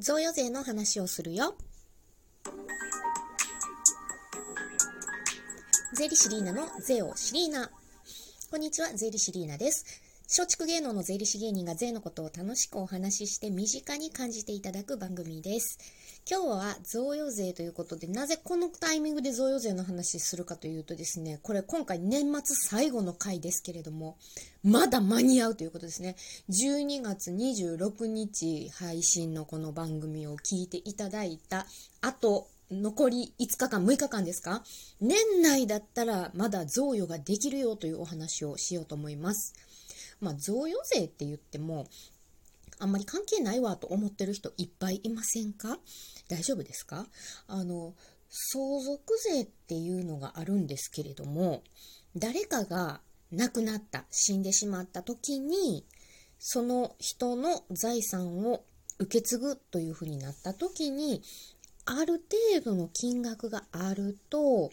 贈与税の話をするよ。税理士リーナの税をシリーナ。こんにちは、税理士リーナです。松竹芸能の税理士芸人が税のことを楽しくお話しして身近に感じていただく番組です。今日は贈与税ということで、なぜこのタイミングで贈与税の話するかというとですね、これ今回年末最後の回ですけれども、まだ間に合うということですね。12月26日配信のこの番組を聞いていただいた後、残り5日間、6日間ですか？年内だったらまだ贈与ができるよというお話をしようと思います。まあ、贈与税って言っても、あんまり関係ないわと思ってる人いっぱいいませんか？大丈夫ですか？あの、相続税っていうのがあるんですけれども、誰かが亡くなった、死んでしまった時に、その人の財産を受け継ぐというふうになった時に、ある程度の金額があると、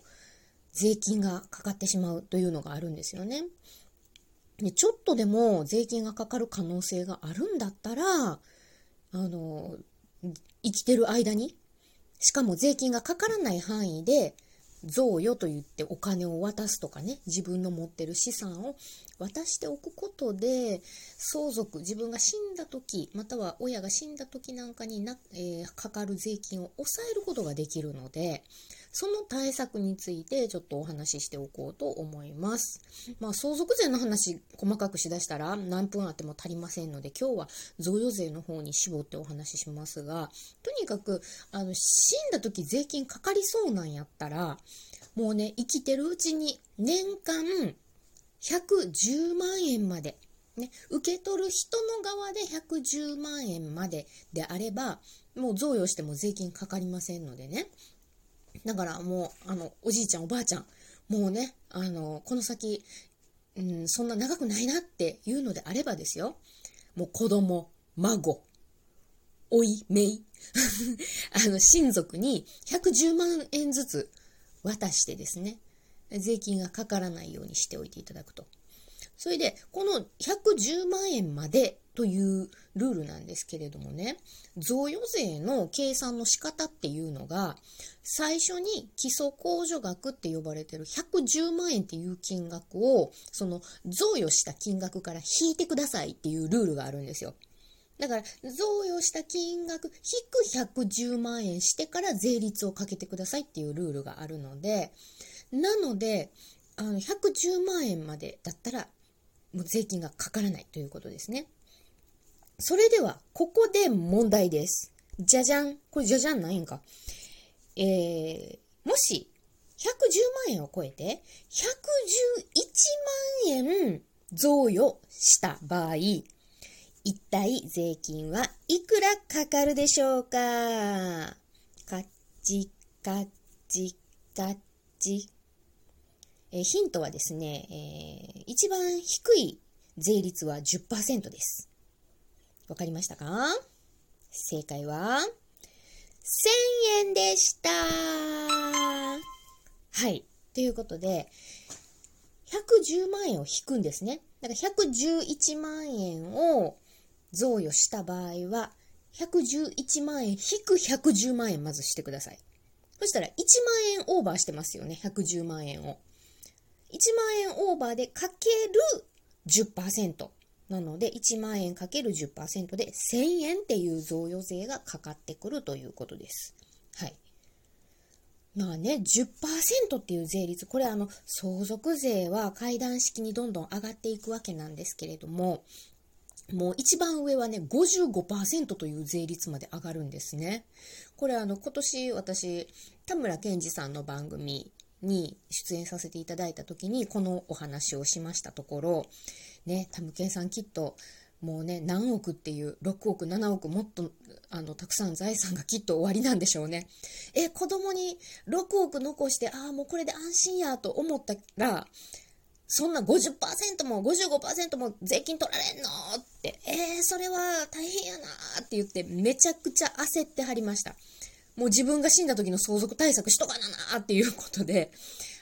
税金がかかってしまうというのがあるんですよね。でちょっとでも税金がかかる可能性があるんだったら、あの、生きてる間に、しかも税金がかからない範囲で、贈与と言ってお金を渡すとかね、自分の持ってる資産を渡しておくことで、相続、自分が死んだ時、または親が死んだ時なんかにな、えー、かかる税金を抑えることができるので、その対策についてちょっとお話ししておこうと思います。まあ、相続税の話細かくしだしたら何分あっても足りませんので、今日は贈与税の方に絞ってお話ししますが、とにかく、あの、死んだ時税金かかりそうなんやったら、もうね、生きてるうちに年間110万円まで、ね、受け取る人の側で110万円までであれば、もう贈与しても税金かかりませんのでね、だからもう、あの、おじいちゃんおばあちゃん、もうね、あの、この先、うん、そんな長くないなっていうのであればですよ。もう子供、孫、おい、めい、あの、親族に110万円ずつ渡してですね、税金がかからないようにしておいていただくと。それで、この110万円までというルールなんですけれどもね、贈与税の計算の仕方っていうのが、最初に基礎控除額って呼ばれてる110万円っていう金額を、その贈与した金額から引いてくださいっていうルールがあるんですよ。だから、贈与した金額引く110万円してから税率をかけてくださいっていうルールがあるので、なので、あの、110万円までだったら、もう税金がかからないということですね。それでは、ここで問題です。じゃじゃん。これじゃじゃんないんか。えー、もし、110万円を超えて、111万円贈与した場合、一体税金はいくらかかるでしょうか？カッチカッチカッチ。えー、ヒントはですね、えー、一番低い税率は10%です。わかりましたか？正解は、1000円でしたはい。ということで、110万円を引くんですね。だから111万円を贈与した場合は、111万円引く110万円まずしてください。そしたら1万円オーバーしてますよね、110万円を。1万円オーバーでかける10%。なので、1万円かける10%で1000円っていう贈与税がかかってくるということです。はい。まあね、10%っていう税率、これあの、相続税は階段式にどんどん上がっていくわけなんですけれども、もう一番上はね、55%という税率まで上がるんですね。これあの、今年私、田村健二さんの番組に出演させていただいた時に、このお話をしましたところ、ね、タムケンさんきっともうね、何億っていう、6億、7億、もっと、あの、たくさん財産がきっと終わりなんでしょうね。え、子供に6億残して、ああ、もうこれで安心やと思ったら、そんな50%も55%も税金取られんのって、えー、それは大変やなって言って、めちゃくちゃ焦ってはりました。もう自分が死んだ時の相続対策しとかななっていうことで、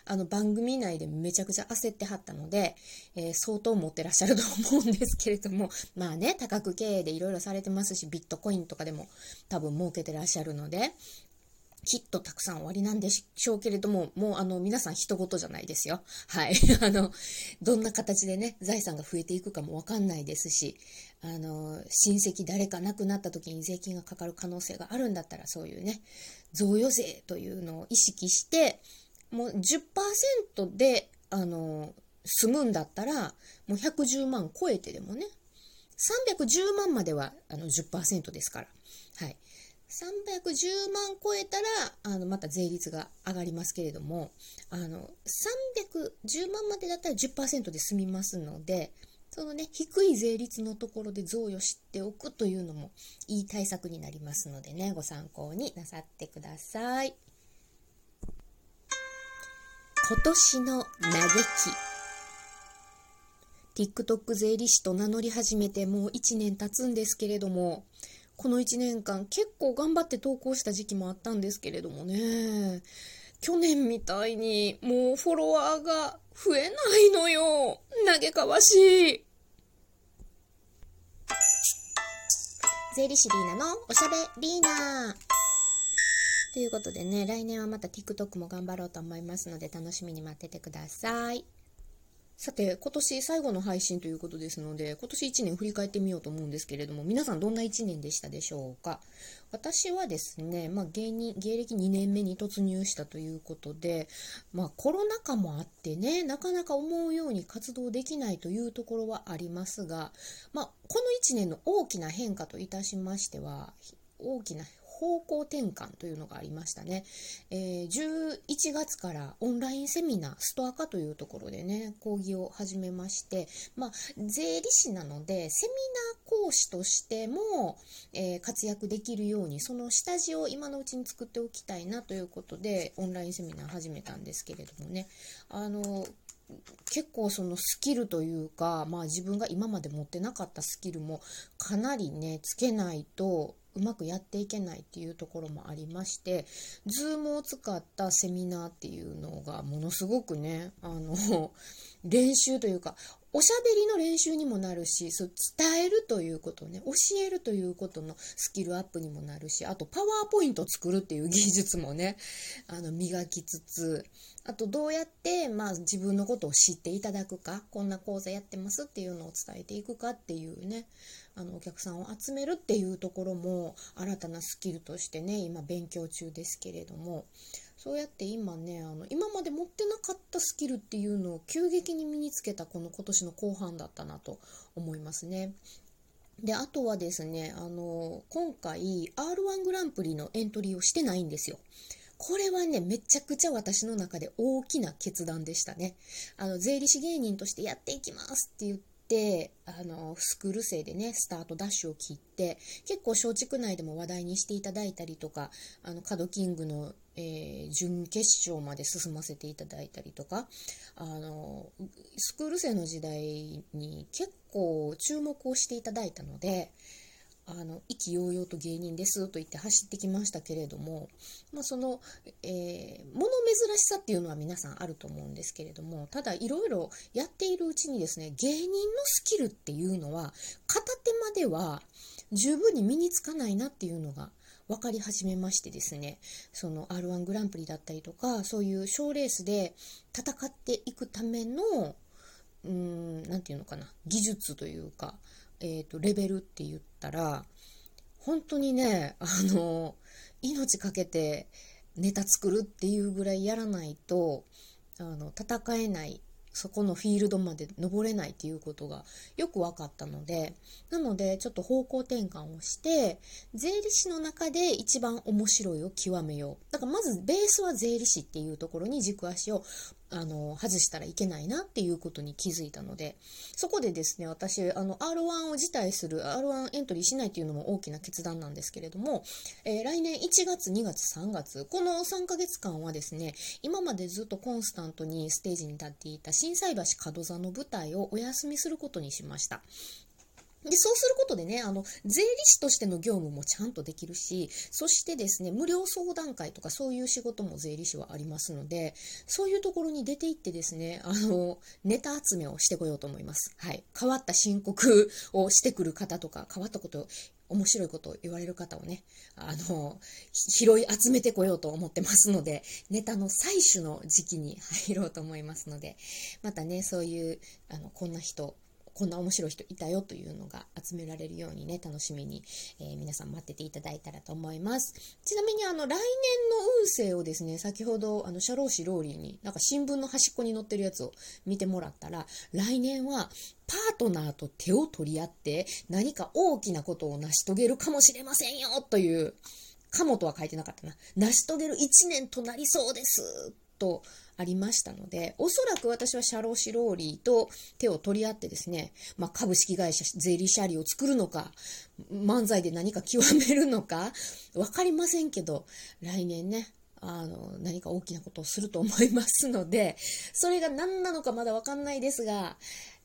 あの番組内でめちゃくちゃ焦ってはったので、えー、相当持ってらっしゃると思うんですけれども、まあね、多角経営でいろいろされてますし、ビットコインとかでも多分儲けてらっしゃるので、きっとたくさん終わりなんでしょうけれども、もうあの皆さん人事じゃないですよ。はい。あの、どんな形でね、財産が増えていくかもわかんないですし、あの、親戚誰か亡くなった時に税金がかかる可能性があるんだったら、そういうね、贈与税というのを意識して、もう10%で、あの、済むんだったら、もう110万超えてでもね、310万まではあの10%ですから。はい。310万超えたらあのまた税率が上がりますけれどもあの310万までだったら10%で済みますのでそのね低い税率のところで贈与しておくというのもいい対策になりますのでねご参考になさってください今年の嘆き TikTok 税理士と名乗り始めてもう1年経つんですけれどもこの1年間結構頑張って投稿した時期もあったんですけれどもね、去年みたいにもうフォロワーが増えないのよ。嘆かわしい。税理士リーナのおしゃべリーナということでね、来年はまた TikTok も頑張ろうと思いますので楽しみに待っててください。さて、今年最後の配信ということですので、今年1年振り返ってみようと思うんですけれども、皆さんどんな1年でしたでしょうか？私はですね、まあ、芸人、芸歴2年目に突入したということで、まあ、コロナ禍もあってね、なかなか思うように活動できないというところはありますが、まあ、この1年の大きな変化といたしましては、大きな方向転換というのがありましたね。えー、11月からオンラインセミナー、ストア化というところでね、講義を始めまして、まあ、税理士なので、セミナー講師としても、えー、活躍できるように、その下地を今のうちに作っておきたいなということで、オンラインセミナー始めたんですけれどもね、あの、結構そのスキルというか、まあ自分が今まで持ってなかったスキルもかなりね、つけないとうまくやっていけないっていうところもありまして、ズームを使ったセミナーっていうのがものすごくね、あの、練習というか、おしゃべりの練習にもなるし、そう伝えるということね、教えるということのスキルアップにもなるし、あとパワーポイント作るっていう技術もね、あの磨きつつ、あとどうやって、まあ、自分のことを知っていただくか、こんな講座やってますっていうのを伝えていくかっていうね、あのお客さんを集めるっていうところも新たなスキルとしてね、今勉強中ですけれども、そうやって今ねあの今まで持ってなかったスキルっていうのを急激に身につけたこの今年の後半だったなと思いますね。であとはですねあの今回 r 1グランプリのエントリーをしてないんですよ。これはね、めちゃくちゃ私の中で大きな決断でしたね。あの、税理士芸人としてやっていきますって言っ、あの、スクール生でね、スタートダッシュを切って、結構松竹内でも話題にしていただいたりとか、あの、カドキングの、えー、準決勝まで進ませていただいたりとか、あの、スクール生の時代に結構注目をしていただいたので、あの意気揚々と芸人ですと言って走ってきましたけれども、まあ、その、えー、物珍しさっていうのは皆さんあると思うんですけれどもただいろいろやっているうちにですね芸人のスキルっていうのは片手までは十分に身につかないなっていうのが分かり始めましてですねその r 1グランプリだったりとかそういう賞レースで戦っていくためのうーん何て言うのかな技術というかえーと、レベルって言ったら本当にねあの命かけてネタ作るっていうぐらいやらないとあの戦えないそこのフィールドまで登れないっていうことがよく分かったのでなのでちょっと方向転換をして税理士の中で一番面白いを極めよう。だからまずベースは税理士っていうところに軸足をあの、外したらいけないなっていうことに気づいたので、そこでですね、私、あの、R1 を辞退する、R1 エントリーしないっていうのも大きな決断なんですけれども、えー、来年1月、2月、3月、この3ヶ月間はですね、今までずっとコンスタントにステージに立っていた心斎橋門座の舞台をお休みすることにしました。で、そうすることでね、あの、税理士としての業務もちゃんとできるし、そしてですね、無料相談会とかそういう仕事も税理士はありますので、そういうところに出て行ってですね、あの、ネタ集めをしてこようと思います。はい。変わった申告をしてくる方とか、変わったこと面白いことを言われる方をね、あの、拾い集めてこようと思ってますので、ネタの採取の時期に入ろうと思いますので、またね、そういう、あの、こんな人、こんな面白い人いたよというのが集められるようにね、楽しみに、えー、皆さん待ってていただいたらと思います。ちなみにあの、来年の運勢をですね、先ほどあの、社労士ローリーになんか新聞の端っこに載ってるやつを見てもらったら、来年はパートナーと手を取り合って何か大きなことを成し遂げるかもしれませんよという、かもとは書いてなかったな。成し遂げる一年となりそうですとありましたので、おそらく私はシャロシローリーと手を取り合ってですね、まあ、株式会社ゼリーシャリーを作るのか、漫才で何か極めるのか、わかりませんけど、来年ね、あの、何か大きなことをすると思いますので、それが何なのかまだわかんないですが、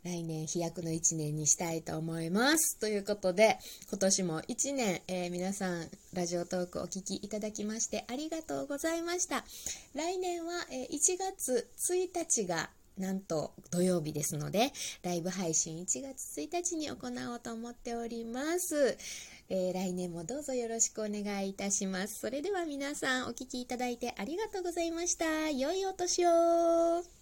来年飛躍の1年にしたいと思います。ということで、今年も1年、えー、皆さん、ラジオトークお聴きいただきましてありがとうございました。来年は、えー、1月1日がなんと土曜日ですので、ライブ配信1月1日に行おうと思っております。えー、来年もどうぞよろしくお願いいたします。それでは皆さんお聴きいただいてありがとうございました。良いお年を